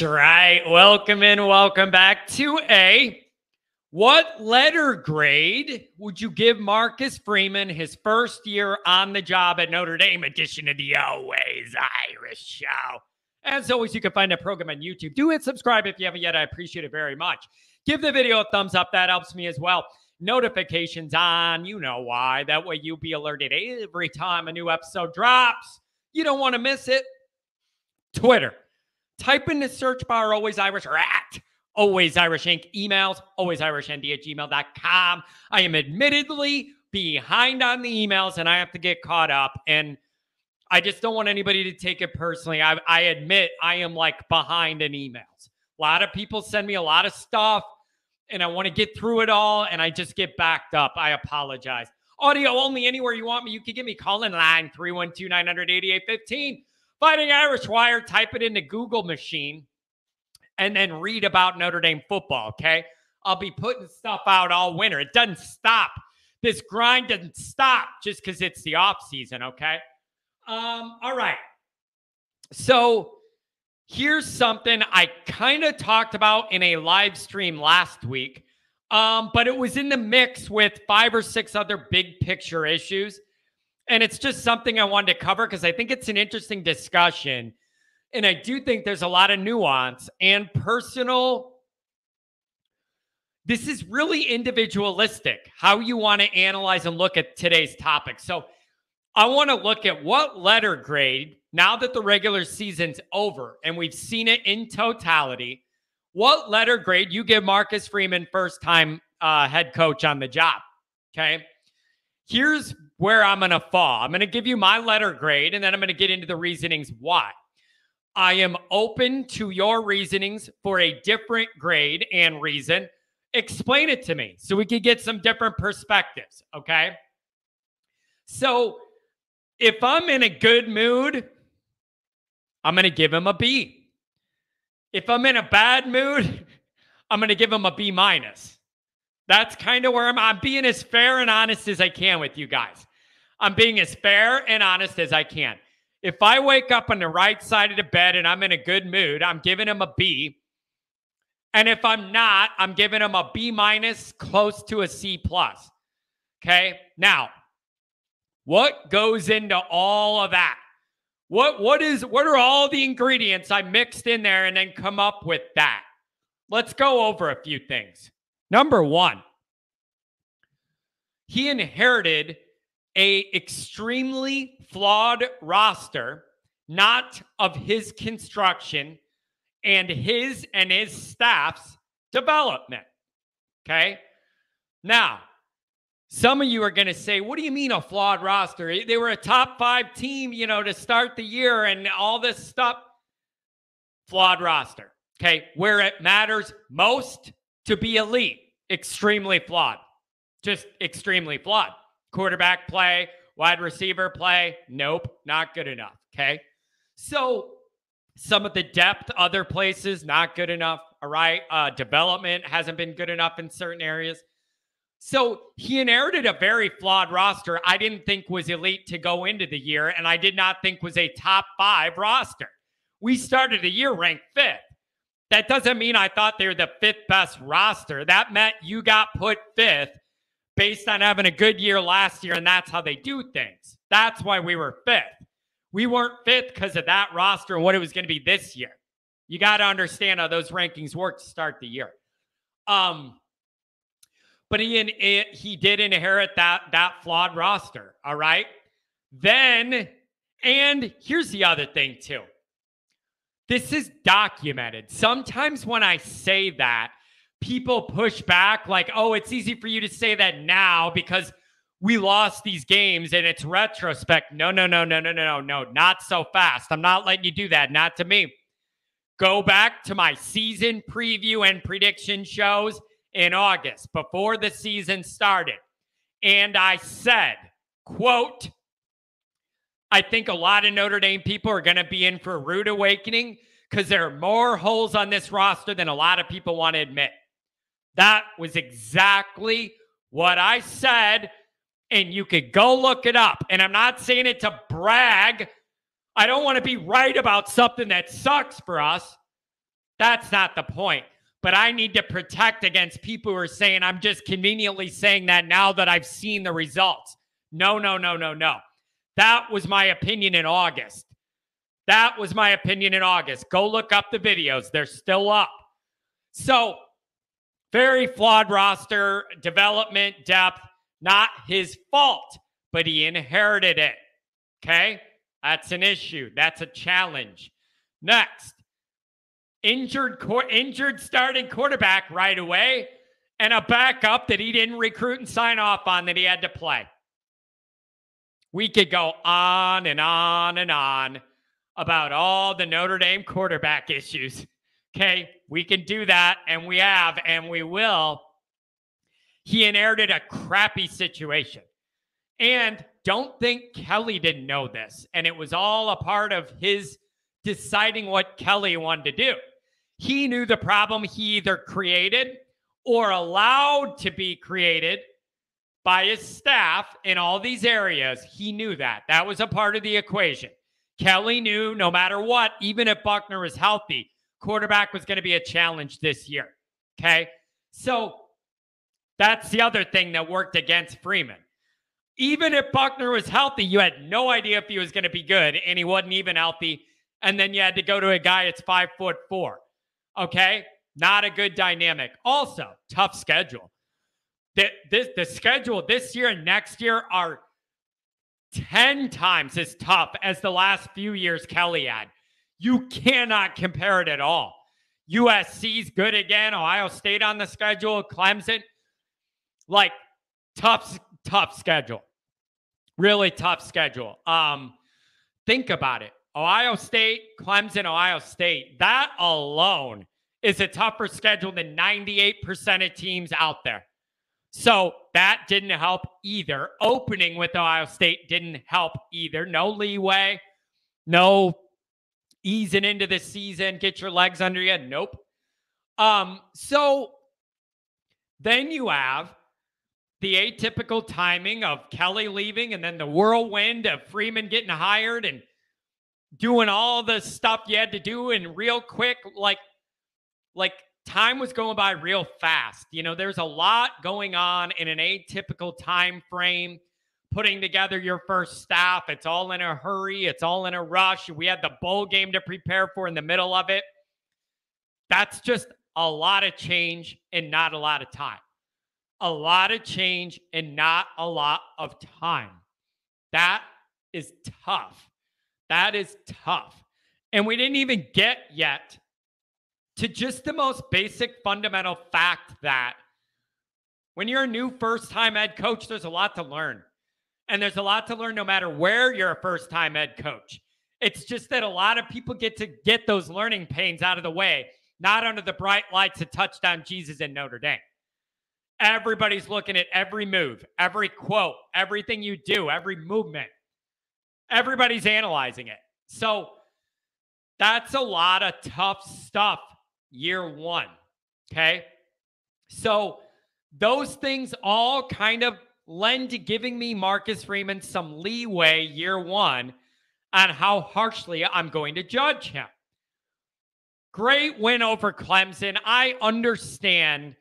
Right. Welcome in, welcome back to a. What letter grade would you give Marcus Freeman his first year on the job at Notre Dame edition of the Always Irish Show? As always, you can find the program on YouTube. Do hit subscribe if you haven't yet. I appreciate it very much. Give the video a thumbs up. That helps me as well. Notifications on. You know why. That way you'll be alerted every time a new episode drops. You don't want to miss it. Twitter. Type in the search bar always Irish or at always Irish Inc. Emails, always Irish ND at gmail.com. I am admittedly behind on the emails and I have to get caught up. And I just don't want anybody to take it personally. I, I admit I am like behind in emails. A lot of people send me a lot of stuff and I want to get through it all and I just get backed up. I apologize. Audio only anywhere you want me. You can give me call in line 312 988 15. Fighting Irish Wire, type it in the Google machine and then read about Notre Dame football, okay? I'll be putting stuff out all winter. It doesn't stop. This grind doesn't stop just because it's the off season, okay? Um, all right. So here's something I kind of talked about in a live stream last week, um, but it was in the mix with five or six other big picture issues. And it's just something I wanted to cover because I think it's an interesting discussion. And I do think there's a lot of nuance and personal. This is really individualistic, how you want to analyze and look at today's topic. So I want to look at what letter grade, now that the regular season's over and we've seen it in totality, what letter grade you give Marcus Freeman first time uh, head coach on the job. Okay. Here's where I'm going to fall. I'm going to give you my letter grade and then I'm going to get into the reasonings why. I am open to your reasonings for a different grade and reason. Explain it to me so we can get some different perspectives. Okay. So if I'm in a good mood, I'm going to give him a B. If I'm in a bad mood, I'm going to give him a B minus. That's kind of where I'm. I'm being as fair and honest as I can with you guys. I'm being as fair and honest as I can. If I wake up on the right side of the bed and I'm in a good mood, I'm giving him a B. And if I'm not, I'm giving him a B minus, close to a C plus. Okay. Now, what goes into all of that? What what is what are all the ingredients I mixed in there and then come up with that? Let's go over a few things. Number 1. He inherited a extremely flawed roster, not of his construction and his and his staff's development. Okay? Now, some of you are going to say, What do you mean a flawed roster? They were a top five team, you know, to start the year and all this stuff. Flawed roster. Okay. Where it matters most to be elite, extremely flawed. Just extremely flawed. Quarterback play, wide receiver play, nope, not good enough. Okay. So some of the depth, other places, not good enough. All right. Uh, development hasn't been good enough in certain areas. So he inherited a very flawed roster I didn't think was elite to go into the year, and I did not think was a top five roster. We started the year ranked fifth. That doesn't mean I thought they were the fifth best roster. That meant you got put fifth based on having a good year last year, and that's how they do things. That's why we were fifth. We weren't fifth because of that roster and what it was going to be this year. You got to understand how those rankings work to start the year. Um, but he he did inherit that that flawed roster. All right. Then, and here's the other thing too. This is documented. Sometimes when I say that, people push back like, "Oh, it's easy for you to say that now because we lost these games and it's retrospect." No, no, no, no, no, no, no, no, not so fast. I'm not letting you do that. Not to me. Go back to my season preview and prediction shows in August before the season started. And I said, quote, I think a lot of Notre Dame people are going to be in for a rude awakening because there are more holes on this roster than a lot of people want to admit. That was exactly what I said. And you could go look it up. And I'm not saying it to brag. I don't want to be right about something that sucks for us. That's not the point. But I need to protect against people who are saying I'm just conveniently saying that now that I've seen the results. No, no, no, no, no. That was my opinion in August. That was my opinion in August. Go look up the videos, they're still up. So, very flawed roster, development, depth, not his fault, but he inherited it. Okay? That's an issue. That's a challenge. Next, injured injured starting quarterback right away and a backup that he didn't recruit and sign off on that he had to play. We could go on and on and on about all the Notre Dame quarterback issues. Okay, we can do that and we have and we will. He inherited a crappy situation. And don't think Kelly didn't know this. And it was all a part of his deciding what Kelly wanted to do. He knew the problem he either created or allowed to be created by his staff in all these areas. He knew that. That was a part of the equation. Kelly knew no matter what, even if Buckner was healthy, quarterback was going to be a challenge this year. Okay. So that's the other thing that worked against Freeman. Even if Buckner was healthy, you had no idea if he was going to be good, and he wasn't even healthy. And then you had to go to a guy that's five foot four. Okay. Not a good dynamic. Also, tough schedule. The, this, the schedule this year and next year are 10 times as tough as the last few years Kelly had. You cannot compare it at all. USC's good again. Ohio State on the schedule. Clemson. Like tough, tough schedule. Really tough schedule. Um, think about it. Ohio State, Clemson, Ohio State. That alone is a tougher schedule than 98% of teams out there. So that didn't help either. Opening with Ohio State didn't help either. No leeway, no easing into the season, get your legs under you. Nope. Um, so then you have the atypical timing of Kelly leaving and then the whirlwind of Freeman getting hired and doing all the stuff you had to do and real quick like like time was going by real fast you know there's a lot going on in an atypical time frame putting together your first staff it's all in a hurry it's all in a rush we had the bowl game to prepare for in the middle of it that's just a lot of change and not a lot of time a lot of change and not a lot of time. That is tough. That is tough. And we didn't even get yet to just the most basic fundamental fact that when you're a new first time head coach, there's a lot to learn. And there's a lot to learn no matter where you're a first time head coach. It's just that a lot of people get to get those learning pains out of the way, not under the bright lights of touchdown Jesus in Notre Dame. Everybody's looking at every move, every quote, everything you do, every movement. Everybody's analyzing it. So that's a lot of tough stuff year one. Okay. So those things all kind of lend to giving me Marcus Freeman some leeway year one on how harshly I'm going to judge him. Great win over Clemson. I understand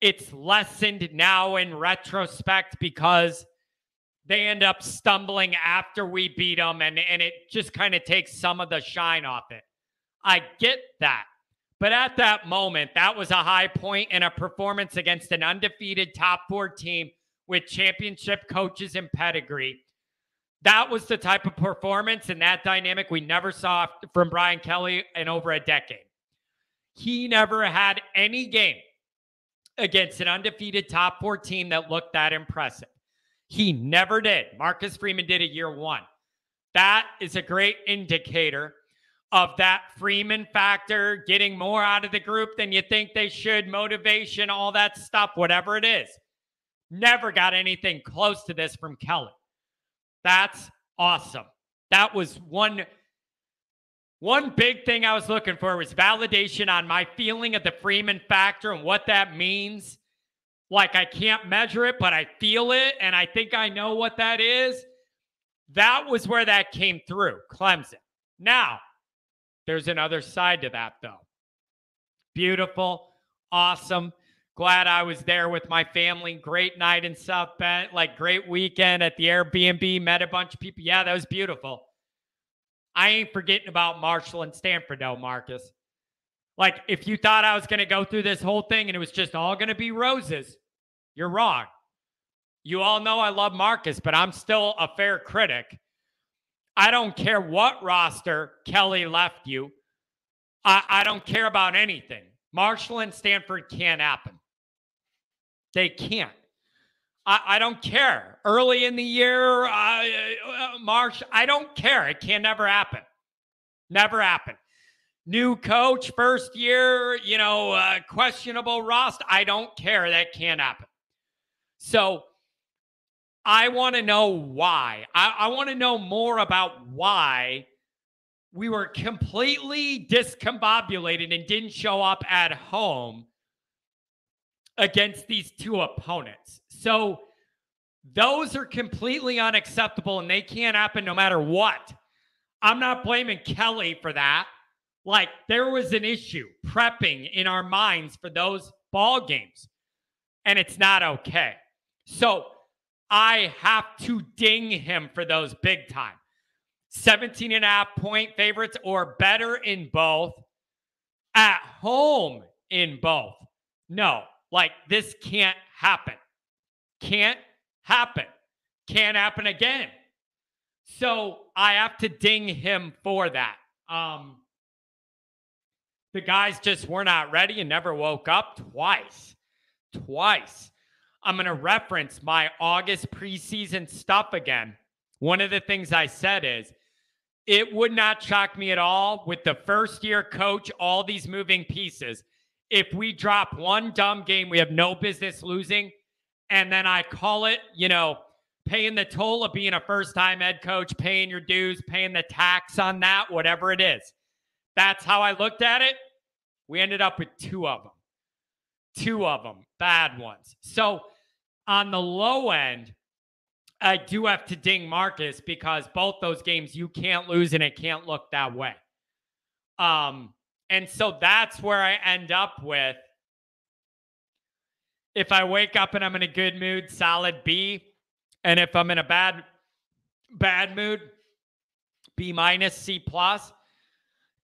it's lessened now in retrospect because they end up stumbling after we beat them and, and it just kind of takes some of the shine off it. I get that. But at that moment, that was a high point in a performance against an undefeated top four team with championship coaches and pedigree. That was the type of performance and that dynamic we never saw from Brian Kelly in over a decade. He never had any game against an undefeated top four team that looked that impressive. He never did. Marcus Freeman did a year one. That is a great indicator of that Freeman factor, getting more out of the group than you think they should, motivation, all that stuff, whatever it is. Never got anything close to this from Kelly. That's awesome. That was one one big thing I was looking for was validation on my feeling of the Freeman factor and what that means. Like I can't measure it, but I feel it and I think I know what that is. That was where that came through, Clemson. Now, there's another side to that, though. Beautiful. Awesome. Glad I was there with my family. Great night in South Bend. Like, great weekend at the Airbnb. Met a bunch of people. Yeah, that was beautiful. I ain't forgetting about Marshall and Stanford, though, Marcus. Like, if you thought I was going to go through this whole thing and it was just all going to be roses, you're wrong. You all know I love Marcus, but I'm still a fair critic. I don't care what roster Kelly left you. I, I don't care about anything. Marshall and Stanford can't happen. They can't. I, I don't care. Early in the year, uh, uh, March, I don't care. It can never happen. Never happen. New coach, first year, you know, uh, questionable roster. I don't care. That can't happen. So I want to know why. I, I want to know more about why we were completely discombobulated and didn't show up at home against these two opponents. So those are completely unacceptable and they can't happen no matter what. I'm not blaming Kelly for that. Like there was an issue prepping in our minds for those ball games, and it's not okay. So I have to ding him for those big time. 17 and a half point favorites or better in both, at home in both. No, like this can't happen. Can't happen. Can't happen again. So I have to ding him for that. Um, the guys just were not ready and never woke up twice. Twice. I'm going to reference my August preseason stuff again. One of the things I said is it would not shock me at all with the first year coach, all these moving pieces. If we drop one dumb game we have no business losing, and then I call it, you know, paying the toll of being a first time head coach, paying your dues, paying the tax on that, whatever it is. That's how I looked at it. We ended up with two of them, two of them, bad ones. So on the low end, I do have to ding Marcus because both those games you can't lose and it can't look that way. Um, and so that's where I end up with. If I wake up and I'm in a good mood, solid B. And if I'm in a bad, bad mood, B minus, C plus.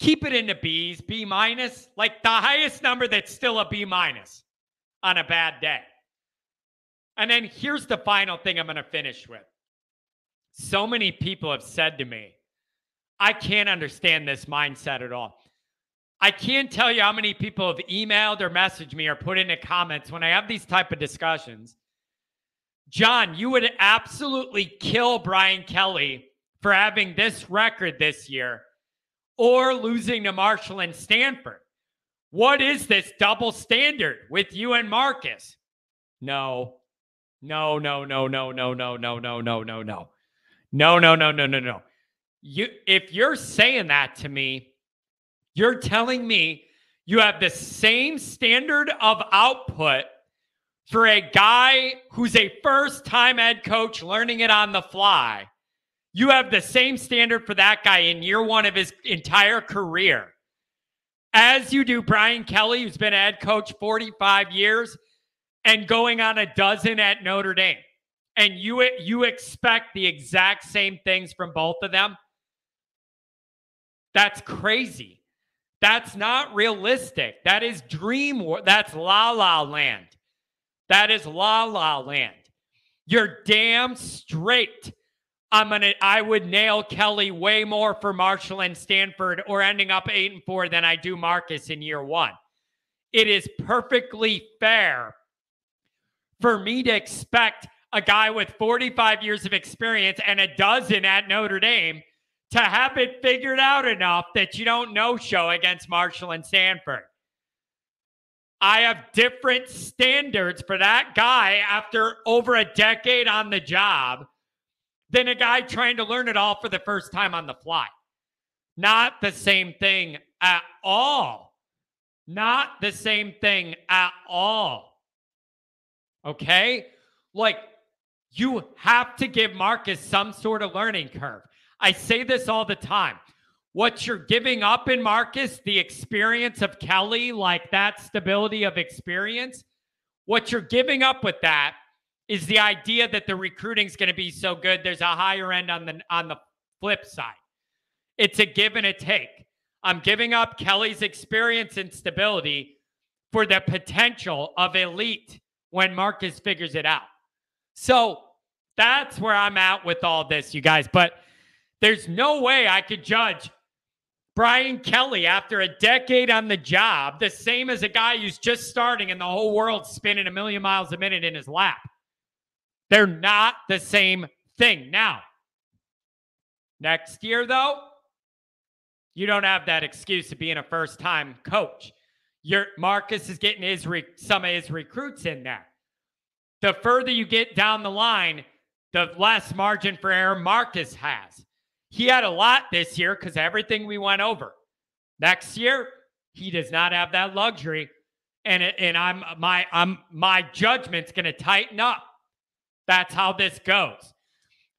Keep it into B's, B minus, like the highest number that's still a B minus on a bad day. And then here's the final thing I'm going to finish with. So many people have said to me, I can't understand this mindset at all. I can't tell you how many people have emailed or messaged me or put in the comments when I have these type of discussions. John, you would absolutely kill Brian Kelly for having this record this year or losing to Marshall and Stanford. What is this double standard with you and Marcus? No, no, no, no, no, no, no, no, no, no, no, no. No, no, no, no, no, no. You if you're saying that to me, you're telling me you have the same standard of output for a guy who's a first time head coach learning it on the fly. You have the same standard for that guy in year one of his entire career as you do Brian Kelly, who's been head coach 45 years and going on a dozen at Notre Dame. And you you expect the exact same things from both of them? That's crazy. That's not realistic. That is dream War- that's la la land. That is la la land. You're damn straight. I'm gonna I would nail Kelly way more for Marshall and Stanford or ending up eight and four than I do Marcus in year one. It is perfectly fair for me to expect a guy with 45 years of experience and a dozen at Notre Dame to have it figured out enough that you don't no show against Marshall and Stanford. I have different standards for that guy after over a decade on the job than a guy trying to learn it all for the first time on the fly. Not the same thing at all. Not the same thing at all. Okay? Like, you have to give Marcus some sort of learning curve. I say this all the time. what you're giving up in Marcus, the experience of Kelly, like that stability of experience, what you're giving up with that is the idea that the recruiting's going to be so good. There's a higher end on the on the flip side. It's a give and a take. I'm giving up Kelly's experience and stability for the potential of elite when Marcus figures it out. So that's where I'm at with all this, you guys. But there's no way I could judge Brian Kelly, after a decade on the job, the same as a guy who's just starting and the whole world spinning a million miles a minute in his lap. They're not the same thing. Now, next year, though, you don't have that excuse of being a first time coach. Your Marcus is getting his re- some of his recruits in there. The further you get down the line, the less margin for error Marcus has. He had a lot this year because everything we went over. Next year, he does not have that luxury. And, and I'm my I'm my judgment's gonna tighten up. That's how this goes.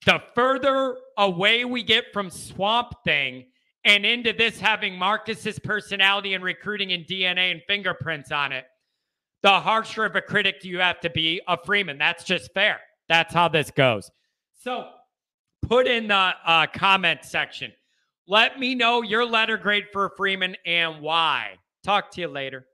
The further away we get from Swamp Thing and into this having Marcus's personality and recruiting and DNA and fingerprints on it, the harsher of a critic you have to be of Freeman. That's just fair. That's how this goes. So put in the uh, comment section. Let me know your letter grade for Freeman and why. Talk to you later.